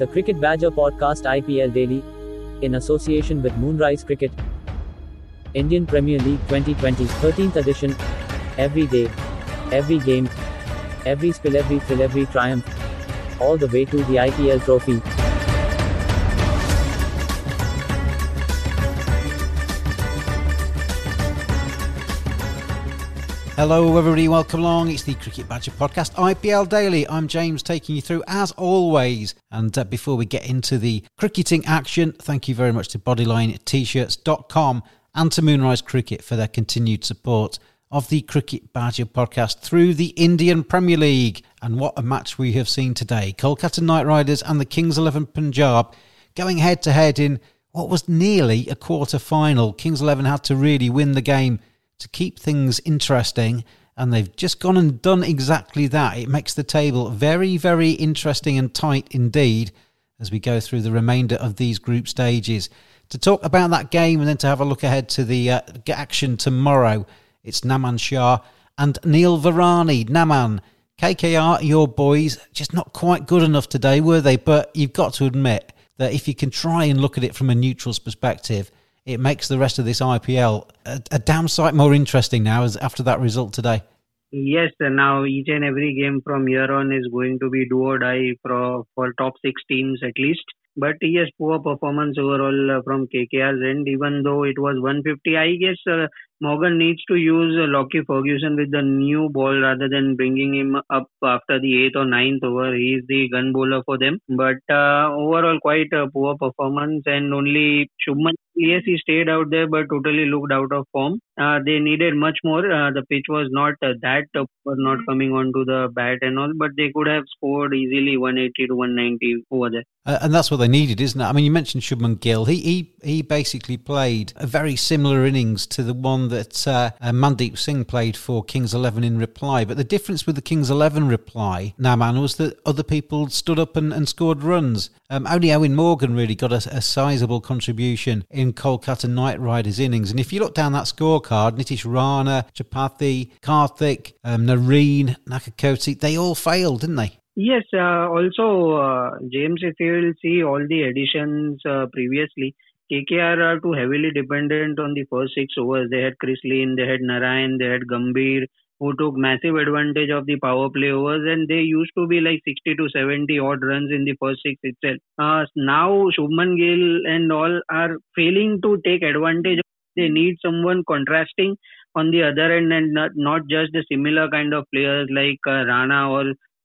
The Cricket Badger Podcast IPL Daily, in association with Moonrise Cricket, Indian Premier League 2020 13th edition. Every day, every game, every spill, every thrill, every triumph, all the way to the IPL trophy. Hello, everybody. Welcome along. It's the Cricket Badger Podcast, IPL Daily. I'm James, taking you through as always. And uh, before we get into the cricketing action, thank you very much to BodylineT-shirts.com and to Moonrise Cricket for their continued support of the Cricket Badger Podcast through the Indian Premier League. And what a match we have seen today! Kolkata Knight Riders and the Kings Eleven Punjab going head to head in what was nearly a quarter final. Kings Eleven had to really win the game to keep things interesting. And they've just gone and done exactly that. It makes the table very, very interesting and tight indeed as we go through the remainder of these group stages. To talk about that game and then to have a look ahead to the uh, action tomorrow, it's Naman Shah and Neil Virani. Naman, KKR, your boys, just not quite good enough today, were they? But you've got to admit that if you can try and look at it from a neutral's perspective, it makes the rest of this IPL a, a damn sight more interesting now as after that result today. Yes, and now each and every game from here on is going to be do or die for, for top six teams at least. But yes, poor performance overall uh, from KKR's end, even though it was 150. I guess uh, Morgan needs to use uh, Lockie Ferguson with the new ball rather than bringing him up after the eighth or ninth over. He is the gun bowler for them. But uh, overall, quite a poor performance, and only Shubman yes, he stayed out there, but totally looked out of form. Uh, they needed much more. Uh, the pitch was not uh, that tough, was not mm-hmm. coming onto the bat and all, but they could have scored easily 180 to 190 over there. Uh, and that's what they needed, isn't it? I mean, you mentioned Shubman Gill. He he he basically played a very similar innings to the one that uh, uh, Mandeep Singh played for Kings Eleven in reply. But the difference with the Kings Eleven reply, Naman, was that other people stood up and, and scored runs. Um, only Eoin Morgan really got a, a sizable contribution in Kolkata Knight Riders innings. And if you look down that scorecard, Nitish Rana, Tripathi, Karthik, um, Narine, Nagarkoti, they all failed, didn't they? Yes, uh, also, uh, James, if you will see all the additions uh, previously, KKR are too heavily dependent on the first six overs. They had Chris Lynn, they had Narayan, they had Gambhir, who took massive advantage of the power play overs and they used to be like 60 to 70 odd runs in the first six itself. Uh, now Shubman Gill and all are failing to take advantage. They need someone contrasting on the other end and not, not just the similar kind of players like uh, Rana or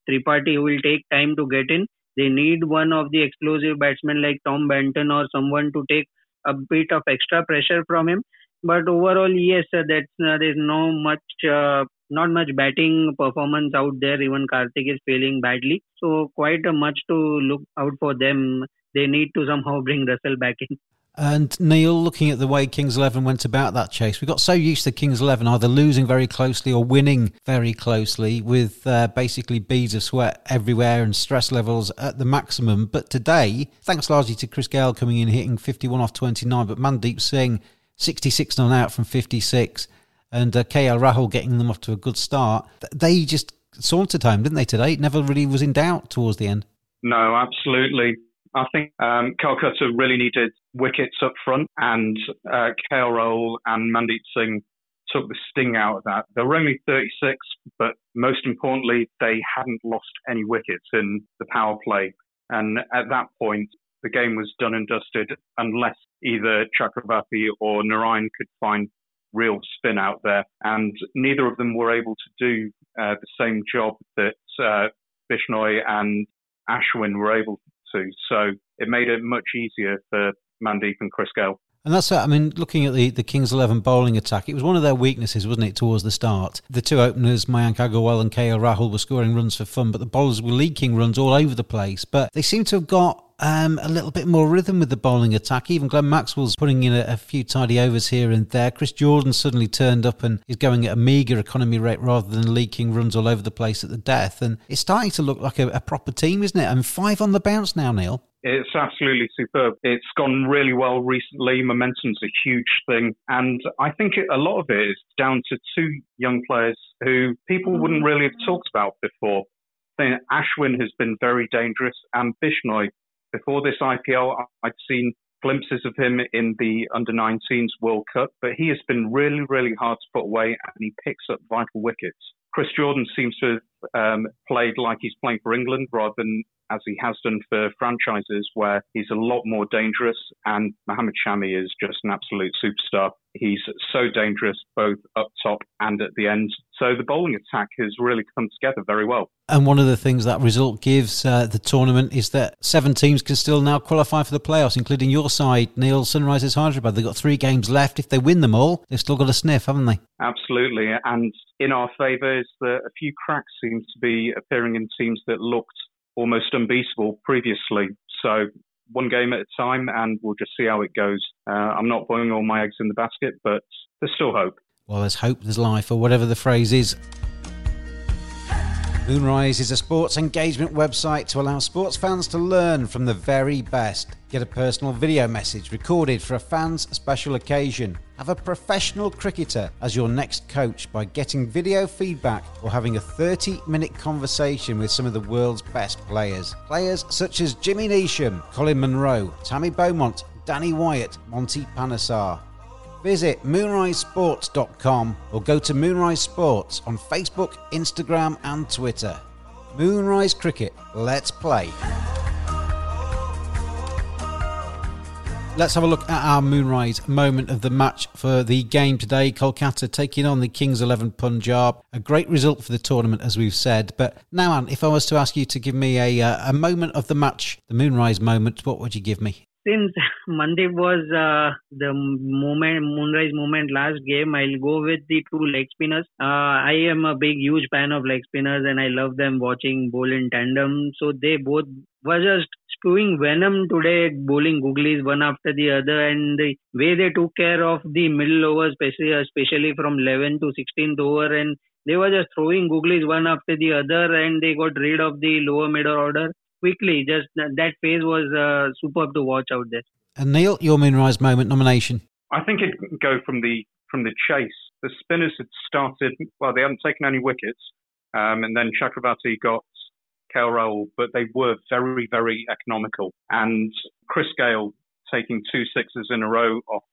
Tripathi who will take time to get in. They need one of the explosive batsmen like Tom Banton or someone to take a bit of extra pressure from him. But overall, yes, that's uh, there's no much uh, not much batting performance out there. Even Karthik is failing badly. So quite a much to look out for them. They need to somehow bring Russell back in. And Neil, looking at the way Kings Eleven went about that chase, we got so used to Kings Eleven either losing very closely or winning very closely, with uh, basically beads of sweat everywhere and stress levels at the maximum. But today, thanks largely to Chris Gayle coming in hitting 51 off 29, but Mandeep Singh 66 on out from 56 and uh, KL Rahul getting them off to a good start. They just sauntered home, didn't they, today? Never really was in doubt towards the end. No, absolutely. I think um, Calcutta really needed wickets up front, and uh, KL Rahul and Mandeep Singh took the sting out of that. They were only 36, but most importantly, they hadn't lost any wickets in the power play. And at that point, the game was done and dusted unless either Chakravarti or Narayan could find real spin out there. And neither of them were able to do uh, the same job that uh, Bishnoi and Ashwin were able to. So it made it much easier for Mandeep and Chris Gayle. And that's, it. I mean, looking at the, the Kings 11 bowling attack, it was one of their weaknesses, wasn't it, towards the start? The two openers, Mayank Agarwal and KL Rahul, were scoring runs for fun, but the bowlers were leaking runs all over the place. But they seem to have got um, a little bit more rhythm with the bowling attack. Even Glenn Maxwell's putting in a, a, few tidy overs here and there. Chris Jordan suddenly turned up and is going at a meagre economy rate rather than leaking runs all over the place at the death. And it's starting to look like a, a proper team, isn't it? And five on the bounce now, Neil. It's absolutely superb. It's gone really well recently. Momentum's a huge thing. And I think it, a lot of it is down to two young players who people wouldn't really have talked about before. Ashwin has been very dangerous, and Bishnoi before this IPL, I'd seen glimpses of him in the under 19s World Cup, but he has been really, really hard to put away and he picks up vital wickets. Chris Jordan seems to have um, played like he's playing for England rather than as he has done for franchises where he's a lot more dangerous and Mohammad Shami is just an absolute superstar. He's so dangerous both up top and at the end. So the bowling attack has really come together very well. And one of the things that result gives uh, the tournament is that seven teams can still now qualify for the playoffs, including your side, Neil Sunrisers Hyderabad. They've got three games left. If they win them all, they've still got a sniff, haven't they? Absolutely. And in our favour is that a few cracks seem to be appearing in teams that looked almost unbeatable previously. So one game at a time, and we'll just see how it goes. Uh, I'm not putting all my eggs in the basket, but there's still hope. Well, there's hope, there's life, or whatever the phrase is. Moonrise is a sports engagement website to allow sports fans to learn from the very best. Get a personal video message recorded for a fan's special occasion. Have a professional cricketer as your next coach by getting video feedback or having a 30 minute conversation with some of the world's best players. Players such as Jimmy Neesham, Colin Munro, Tammy Beaumont, Danny Wyatt, Monty Panesar. Visit moonrisesports.com or go to Moonrise Sports on Facebook, Instagram, and Twitter. Moonrise Cricket, let's play. Let's have a look at our Moonrise moment of the match for the game today. Kolkata taking on the Kings 11 Punjab. A great result for the tournament, as we've said. But Naman, if I was to ask you to give me a, uh, a moment of the match, the Moonrise moment, what would you give me? Since Mandeep was uh, the moment, Moonrise moment last game, I'll go with the two leg spinners. Uh, I am a big, huge fan of leg spinners and I love them watching bowl in tandem. So they both were just spewing venom today, bowling googlies one after the other. And the way they took care of the middle overs, especially, especially from 11 to 16th over, and they were just throwing googlies one after the other and they got rid of the lower middle order quickly. Just that phase was uh, superb to watch out there. And Neil, your Moonrise moment nomination. I think it'd go from the from the chase. The spinners had started well; they hadn't taken any wickets, um, and then Chakravarti got KL Rahul, but they were very, very economical. And Chris Gayle taking two sixes in a row off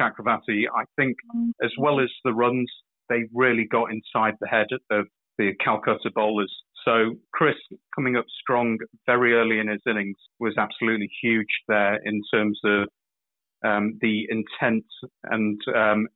Chakravarti, I think, as well as the runs, they really got inside the head of the Calcutta bowlers. So Chris coming up strong very early in his innings was absolutely huge there in terms of um, the intent and um,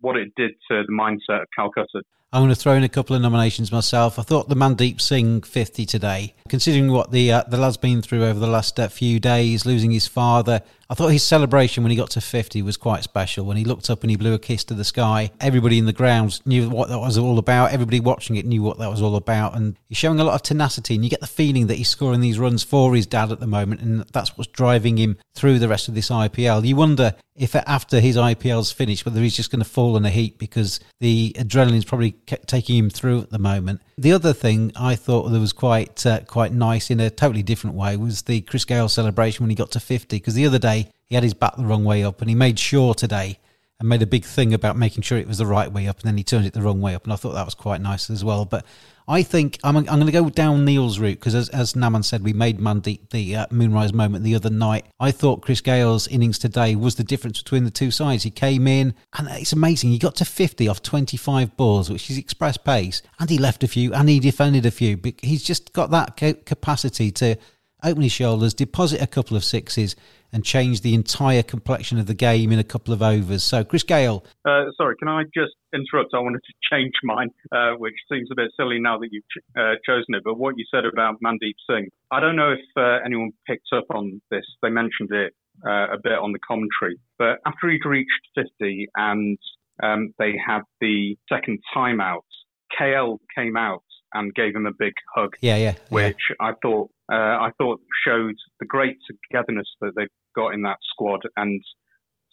what it did to the mindset of Calcutta. I'm going to throw in a couple of nominations myself. I thought the Mandeep Singh 50 today, considering what the uh, the lad's been through over the last uh, few days, losing his father. I thought his celebration when he got to 50 was quite special. When he looked up and he blew a kiss to the sky, everybody in the grounds knew what that was all about. Everybody watching it knew what that was all about. And he's showing a lot of tenacity. And you get the feeling that he's scoring these runs for his dad at the moment. And that's what's driving him through the rest of this IPL. You wonder if after his IPL's finished, whether he's just going to fall in a heap because the adrenaline's probably taking him through at the moment. The other thing I thought that was quite uh, quite nice in a totally different way was the Chris Gayle celebration when he got to 50 because the other day he had his bat the wrong way up and he made sure today and made a big thing about making sure it was the right way up and then he turned it the wrong way up and I thought that was quite nice as well but I think I'm, I'm going to go down Neil's route because, as, as Naman said, we made Mandeep the uh, Moonrise moment the other night. I thought Chris Gayle's innings today was the difference between the two sides. He came in, and it's amazing. He got to 50 off 25 balls, which is express pace, and he left a few and he defended a few. But he's just got that capacity to open his shoulders, deposit a couple of sixes, and change the entire complexion of the game in a couple of overs. So, Chris Gayle. Uh, sorry, can I just interrupt? I wanted to change mine, uh, which seems a bit silly now that you've uh, chosen it. But what you said about Mandeep Singh, I don't know if uh, anyone picked up on this. They mentioned it uh, a bit on the commentary. But after he'd reached 50 and um, they had the second timeout, KL came out and gave him a big hug. Yeah, yeah. Which yeah. I thought uh, I thought showed the great togetherness that they've got in that squad and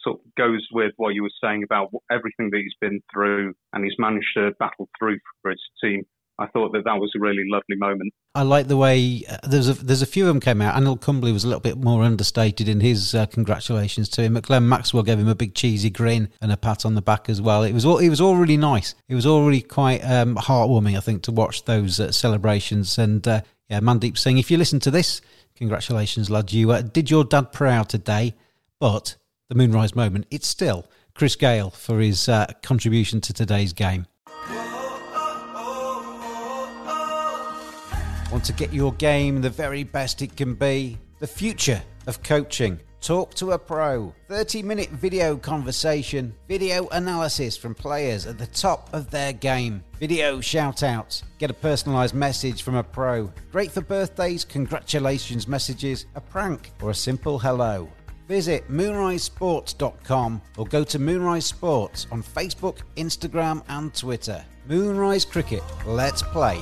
sort of goes with what you were saying about everything that he's been through and he's managed to battle through for his team. I thought that that was a really lovely moment. I like the way uh, there's a there's a few of them came out. Anil Kumble was a little bit more understated in his uh, congratulations to him. Glenn Maxwell gave him a big cheesy grin and a pat on the back as well. It was all it was all really nice. It was all really quite um, heartwarming, I think, to watch those uh, celebrations. And uh, yeah, Mandeep Singh, if you listen to this, congratulations, lad. You uh, did your dad proud today, but the moonrise moment, it's still Chris Gayle for his uh, contribution to today's game. Want to get your game the very best it can be? The future of coaching. Talk to a pro. 30 minute video conversation, video analysis from players at the top of their game, video shout outs, get a personalised message from a pro. Great for birthdays, congratulations messages, a prank, or a simple hello. Visit moonrisesports.com or go to Moonrise Sports on Facebook, Instagram, and Twitter. Moonrise Cricket, let's play.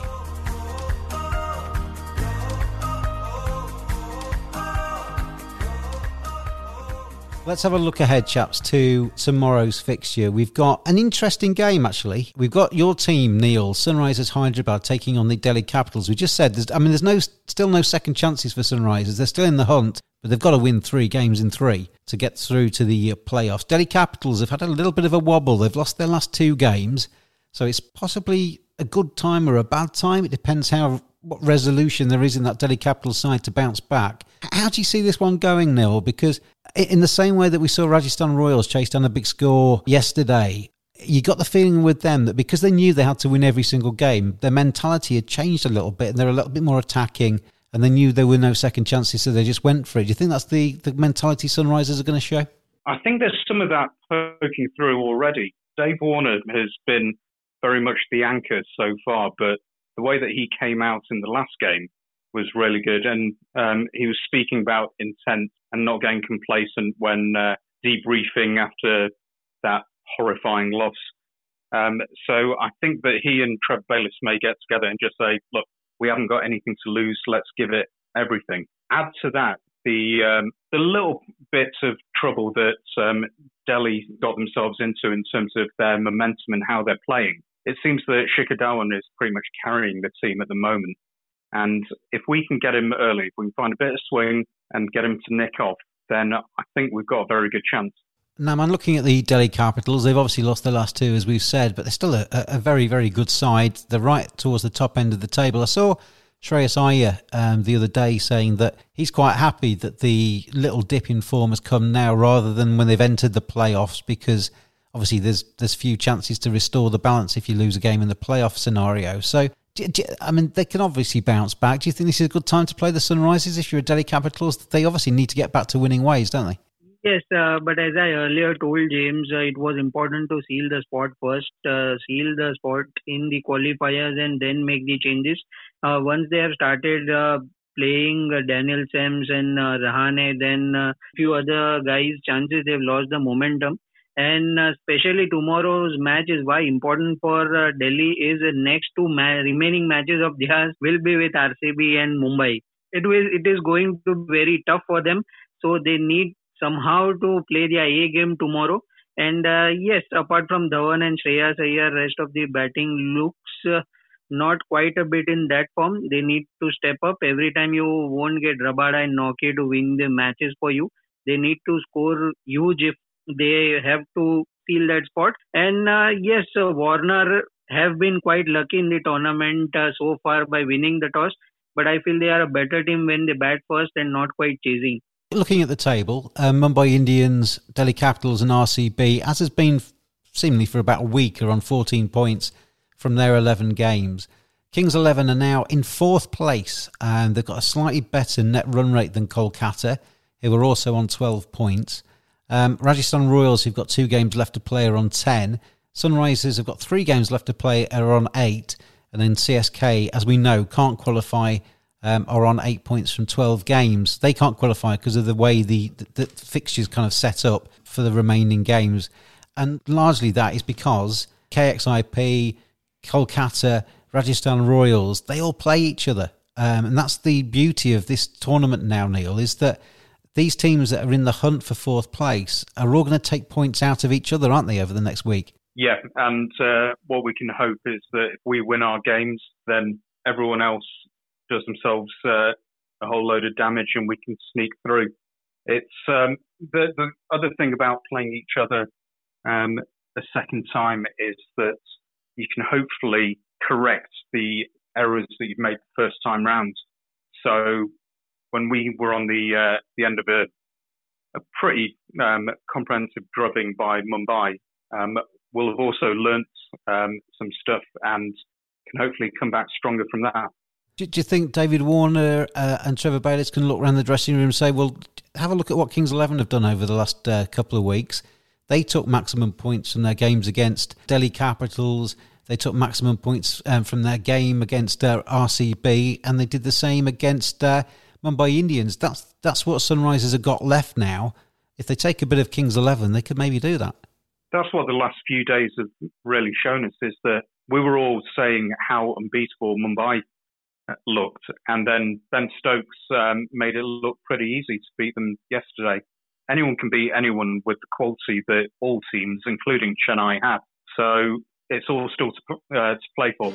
Let's have a look ahead, chaps, to tomorrow's fixture. We've got an interesting game, actually. We've got your team, Neil, Sunrisers Hyderabad, taking on the Delhi Capitals. We just said, there's, I mean, there's no still no second chances for Sunrisers. They're still in the hunt, but they've got to win three games in three to get through to the uh, playoffs. Delhi Capitals have had a little bit of a wobble. They've lost their last two games, so it's possibly a good time or a bad time. It depends how what resolution there is in that Delhi Capital side to bounce back. How do you see this one going, Neil? Because in the same way that we saw Rajasthan Royals chase down a big score yesterday, you got the feeling with them that because they knew they had to win every single game, their mentality had changed a little bit and they're a little bit more attacking and they knew there were no second chances, so they just went for it. Do you think that's the, the mentality Sunrisers are going to show? I think there's some of that poking through already. Dave Warner has been very much the anchor so far, but the way that he came out in the last game was really good. And um, he was speaking about intent and not getting complacent when uh, debriefing after that horrifying loss. Um, so I think that he and Trev Bayliss may get together and just say, look, we haven't got anything to lose. Let's give it everything. Add to that the um, the little bits of trouble that um, Delhi got themselves into in terms of their momentum and how they're playing. It seems that Shikhar Dhawan is pretty much carrying the team at the moment. And if we can get him early, if we can find a bit of swing and get him to nick off, then I think we've got a very good chance. Naman, looking at the Delhi Capitals, they've obviously lost the last two, as we've said, but they're still a, a very, very good side. They're right towards the top end of the table. I saw Shreyas Iyer um, the other day saying that he's quite happy that the little dip in form has come now rather than when they've entered the playoffs because obviously there's there's few chances to restore the balance if you lose a game in the playoff scenario. So I mean, they can obviously bounce back. Do you think this is a good time to play the Sunrises if you're a Delhi Capitals? They obviously need to get back to winning ways, don't they? Yes, uh, but as I earlier told James, uh, it was important to seal the spot first, uh, seal the spot in the qualifiers, and then make the changes. Uh, once they have started uh, playing uh, Daniel Sams and Rahane, then a few other guys, chances they've lost the momentum and uh, especially tomorrow's match is why important for uh, Delhi is next two ma- remaining matches of theirs will be with RCB and Mumbai. It will it is going to be very tough for them, so they need somehow to play their A game tomorrow. And uh, yes, apart from Dhawan and Shreyas Iyer, rest of the batting looks uh, not quite a bit in that form. They need to step up. Every time you won't get Rabada and Nortje to win the matches for you, they need to score huge if they have to seal that spot. And uh, yes, uh, Warner have been quite lucky in the tournament uh, so far by winning the toss. But I feel they are a better team when they bat first and not quite chasing. Looking at the table, uh, Mumbai Indians, Delhi Capitals, and RCB, as has been seemingly for about a week, are on 14 points from their 11 games. Kings 11 are now in fourth place, and they've got a slightly better net run rate than Kolkata, who are also on 12 points. Um, Rajasthan Royals, who've got two games left to play, are on 10. Sunrisers have got three games left to play, are on 8. And then CSK, as we know, can't qualify um, are on eight points from 12 games. They can't qualify because of the way the, the, the fixtures kind of set up for the remaining games. And largely that is because KXIP, Kolkata, Rajasthan Royals, they all play each other. Um, and that's the beauty of this tournament now, Neil, is that these teams that are in the hunt for fourth place are all going to take points out of each other, aren't they, over the next week? Yeah, and uh, what we can hope is that if we win our games, then everyone else does themselves uh, a whole load of damage and we can sneak through. It's um, the, the other thing about playing each other um, a second time is that you can hopefully correct the errors that you've made the first time round. So when we were on the uh, the end of a, a pretty um, comprehensive drubbing by Mumbai, um, we'll have also learnt um, some stuff and can hopefully come back stronger from that. Do, do you think David Warner uh, and Trevor Bayliss can look around the dressing room and say, well, have a look at what Kings 11 have done over the last uh, couple of weeks? They took maximum points from their games against Delhi Capitals. They took maximum points um, from their game against uh, RCB, and they did the same against uh, Mumbai Indians. That's that's what Sunrisers have got left now. If they take a bit of Kings Eleven, they could maybe do that. That's what the last few days have really shown us is that we were all saying how unbeatable Mumbai uh, looked, and then Ben Stokes um, made it look pretty easy to beat them yesterday. Anyone can beat anyone with the quality that all teams, including Chennai, have. So it's all still to, uh, to play for.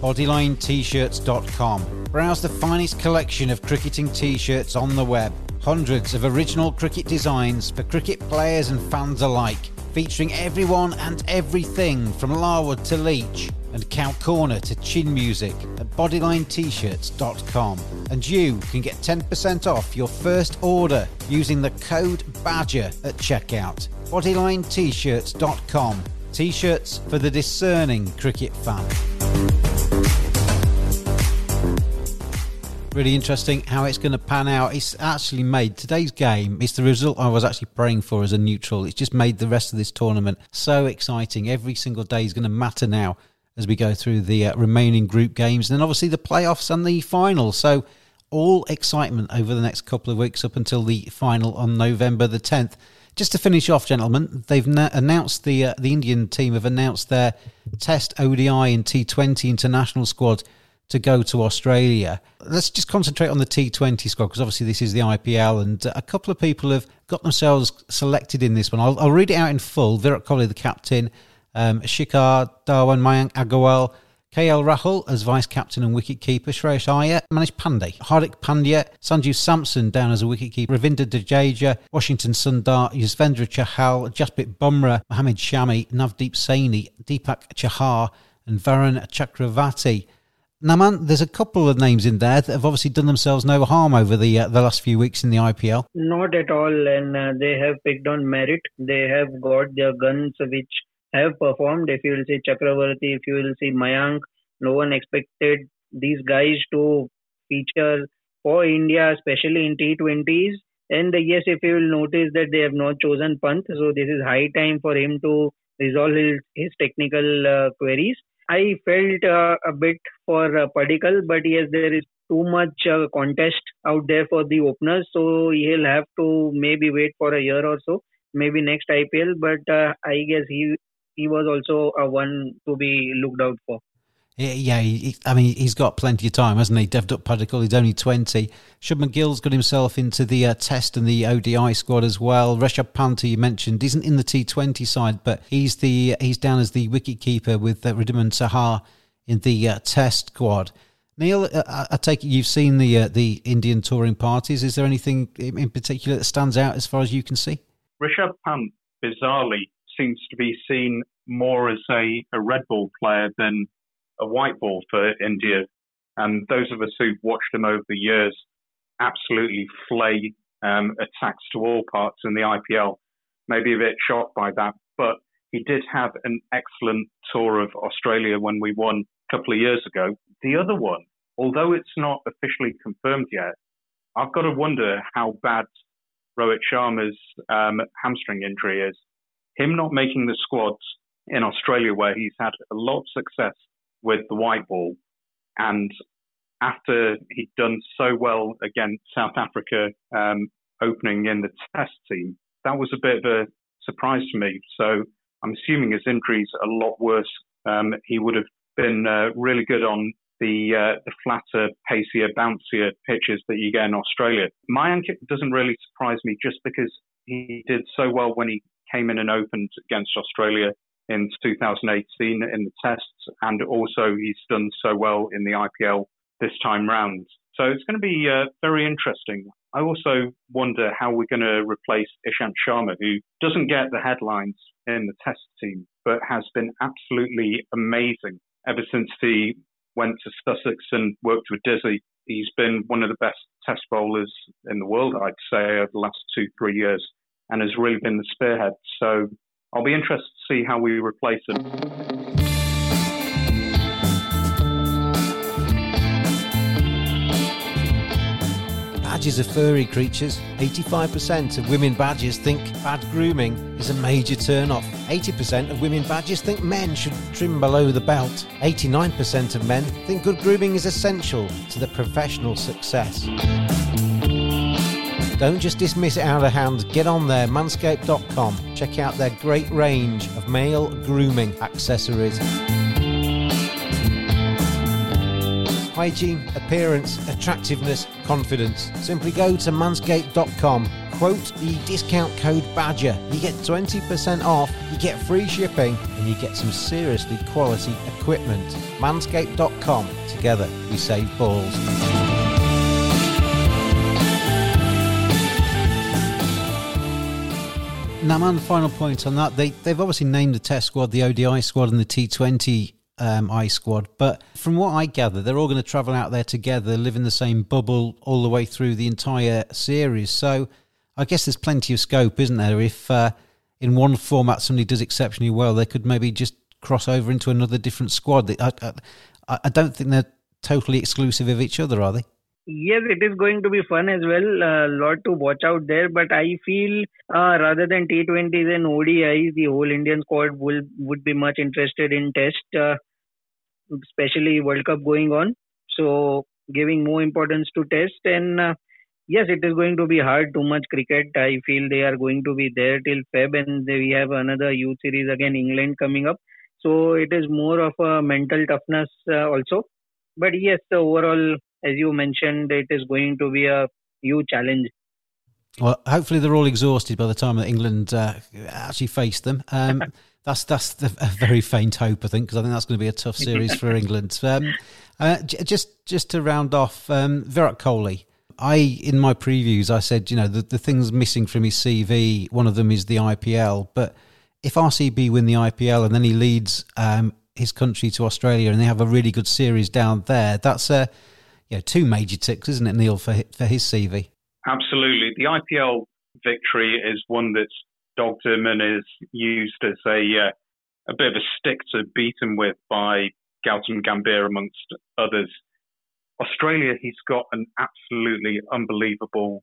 BodylineT-shirts.com. Browse the finest collection of cricketing t-shirts on the web. Hundreds of original cricket designs for cricket players and fans alike, featuring everyone and everything from Larwood to Leach and Cow Corner to chin music at bodylinett-shirts.com. And you can get 10% off your first order using the code BADGER at checkout. bodylinett-shirts.com. T-shirts for the discerning cricket fan. Really interesting how it's going to pan out. It's actually made today's game. It's the result I was actually praying for as a neutral. It's just made the rest of this tournament so exciting. Every single day is going to matter now as we go through the uh, remaining group games, and then obviously the playoffs and the final. So all excitement over the next couple of weeks up until the final on November the 10th. Just to finish off, gentlemen, they've na- announced the uh, the Indian team have announced their Test ODI and T20 international squad to go to Australia. Let's just concentrate on the T20 squad because obviously this is the IPL and a couple of people have got themselves selected in this one. I'll, I'll read it out in full. Virat Kohli, the captain, um, Shikhar Dhawan, Mayank Agarwal, KL Rahul as vice captain and wicket keeper, Shreyas Iyer, Manish Pandey, Hardik Pandya, Sanju Samson down as a wicket keeper, Ravindra Jadeja, Washington Sundar, Yuzvendra Chahal, Jasprit Bumrah, Mohammad Shami, Navdeep Saini, Deepak Chahar, and Varun Chakravarti. Naman, there's a couple of names in there that have obviously done themselves no harm over the uh, the last few weeks in the IPL. Not at all, and uh, they have picked on merit. They have got their guns which have performed. If you will see Chakravarti, if you will see Mayank, no one expected these guys to feature for India, especially in T20s. And uh, yes, if you will notice that they have not chosen Pant, so this is high time for him to resolve his, his technical uh, queries I felt uh, a bit for uh, but yes, there is too much uh, contest out there for the openers, so he'll have to maybe wait for a year or so, maybe next IPL. But uh, I guess he he was also a one to be looked out for. Yeah, he, I mean, he's got plenty of time, hasn't he? Devdutt up he's only 20. Shubman Gill's got himself into the uh, test and the ODI squad as well. Rishabh Pant, you mentioned, isn't in the T20 side, but he's the he's down as the wicket keeper with uh, Wriddhiman Saha in the uh, test squad. Neil, uh, I take it you've seen the uh, the Indian touring parties. Is there anything in particular that stands out as far as you can see? Rishabh Pant, bizarrely, seems to be seen more as a, a red ball player than a white ball for India. And those of us who've watched him over the years absolutely flay um, attacks to all parts in the IPL. Maybe a bit shocked by that, but he did have an excellent tour of Australia when we won a couple of years ago. The other one, although it's not officially confirmed yet, I've got to wonder how bad Rohit Sharma's um, hamstring injury is. Him not making the squads in Australia, where he's had a lot of success with the white ball. And after he'd done so well against South Africa um, opening in the test team, that was a bit of a surprise to me. So I'm assuming his injuries are a lot worse. Um, he would have been uh, really good on the uh, the flatter, pacier, bouncier pitches that you get in Australia. Mayank doesn't really surprise me just because he did so well when he came in and opened against Australia in 2018 in the tests, and also he's done so well in the IPL this time round. So it's going to be uh, very interesting. I also wonder how we're going to replace Ishant Sharma, who doesn't get the headlines in the test team, but has been absolutely amazing ever since he went to Sussex and worked with Dizzy. He's been one of the best test bowlers in the world, I'd say, over the last two, three years, and has really been the spearhead. So I'll be interested to see how we replace him. Badgers are furry creatures. 85% of women badgers think bad grooming is a major turn off. 80% of women badgers think men should trim below the belt. 89% of men think good grooming is essential to their professional success. Don't just dismiss it out of hand. Get on there, manscaped.com. Check out their great range of male grooming accessories. hygiene, appearance, attractiveness, confidence. Simply go to manscaped.com, quote the discount code BADGER. You get 20% off, you get free shipping, and you get some seriously quality equipment. Manscaped.com. Together, we save balls. Naman, final point on that. They, they've obviously named the test squad, the ODI squad, and the T20 um, I Squad. But from what I gather, they're all going to travel out there together, live in the same bubble all the way through the entire series. So I guess there's plenty of scope, isn't there? If uh, in one format somebody does exceptionally well, they could maybe just cross over into another different squad. I, I, I don't think they're totally exclusive of each other, are they? Yes, it is going to be fun as well. A uh, lot to watch out there, but I feel uh, rather than T20s and ODIs, the whole Indian squad will would be much interested in Test. Uh, especially World Cup going on. So giving more importance to test and uh, yes, it is going to be hard. Too much cricket. I feel they are going to be there till Feb, and we have another youth series again, England coming up. So it is more of a mental toughness uh, also. But yes, the overall, as you mentioned, it is going to be a huge challenge. Well, hopefully they're all exhausted by the time that England uh, actually face them. Um, that's that's the, a very faint hope, I think, because I think that's going to be a tough series for England. Um, uh, j- just just to round off, um, Virat Kohli. I in my previews I said you know the the things missing from his CV. One of them is the IPL, but if RCB win the IPL and then he leads um, his country to Australia and they have a really good series down there, that's a you know, two major ticks, isn't it, Neil, for for his CV? Absolutely, the IPL victory is one that's dogged him and is used as a uh, a bit of a stick to beat him with by Gautam Gambhir amongst others. Australia, he's got an absolutely unbelievable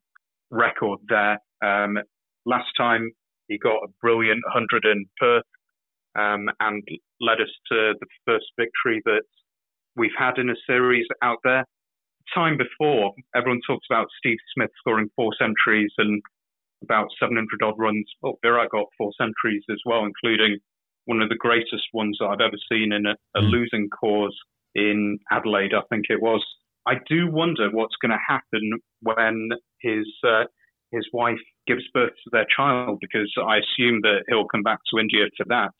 record there. Um, last time he got a brilliant 100 in Perth um, and led us to the first victory that we've had in a series out there. Time before, everyone talks about Steve Smith scoring four centuries and about 700 odd runs. Well, Virat got four centuries as well, including one of the greatest ones that I've ever seen in a, a hmm. losing cause in Adelaide, I think it was. I do wonder what's going to happen when his uh, his wife gives birth to their child, because I assume that he'll come back to India for that.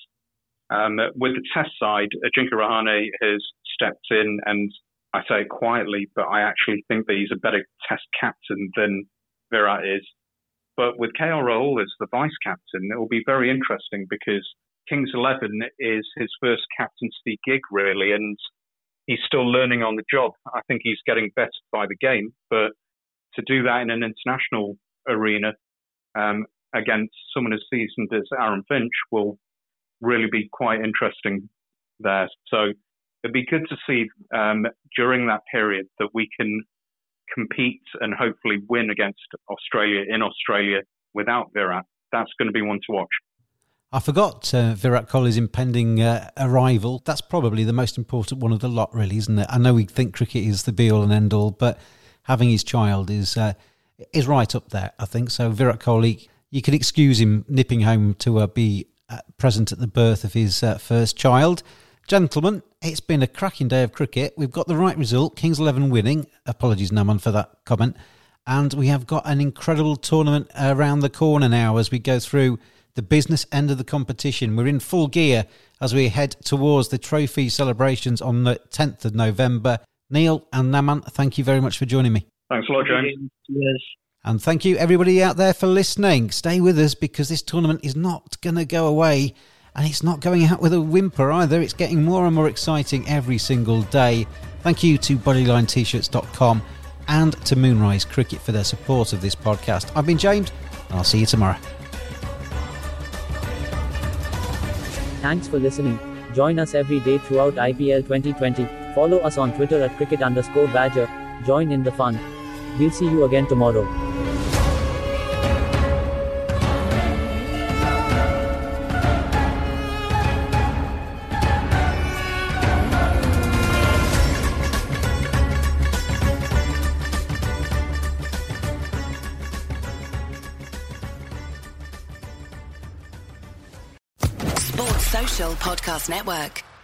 Um, with the test side, Ajinkya Rahane has stepped in, and I say it quietly, but I actually think that he's a better test captain than Virat is. But with KL Rahul as the vice captain, it will be very interesting because Kings 11 is his first captaincy gig, really, and he's still learning on the job. I think he's getting better by the game, but to do that in an international arena um, against someone as seasoned as Aaron Finch will really be quite interesting there. So it'd be good to see um, during that period that we can compete and hopefully win against Australia in Australia without Virat. That's going to be one to watch. I forgot uh, Virat Kohli's impending uh, arrival. That's probably the most important one of the lot, really, isn't it? I know we think cricket is the be all and end all, but having his child is uh, is right up there, I think. So Virat Kohli, you can excuse him nipping home to uh, be uh, present at the birth of his uh, first child. Gentlemen, it's been a cracking day of cricket. We've got the right result, Kings 11 winning. Apologies, Naman, for that comment. And we have got an incredible tournament around the corner now as we go through the business end of the competition. We're in full gear as we head towards the trophy celebrations on the 10th of November. Neil and Naman, thank you very much for joining me. Thanks a lot, James. Yes. And thank you, everybody out there, for listening. Stay with us because this tournament is not going to go away and it's not going out with a whimper either. It's getting more and more exciting every single day. Thank you to bodylinet-shirts.com and to Moonrise Cricket for their support of this podcast. I've been James, and I'll see you tomorrow. Thanks for listening. Join us every day throughout IPL 2020. Follow us on Twitter at cricket underscore badger. Join in the fun. We'll see you again tomorrow. Podcast Network.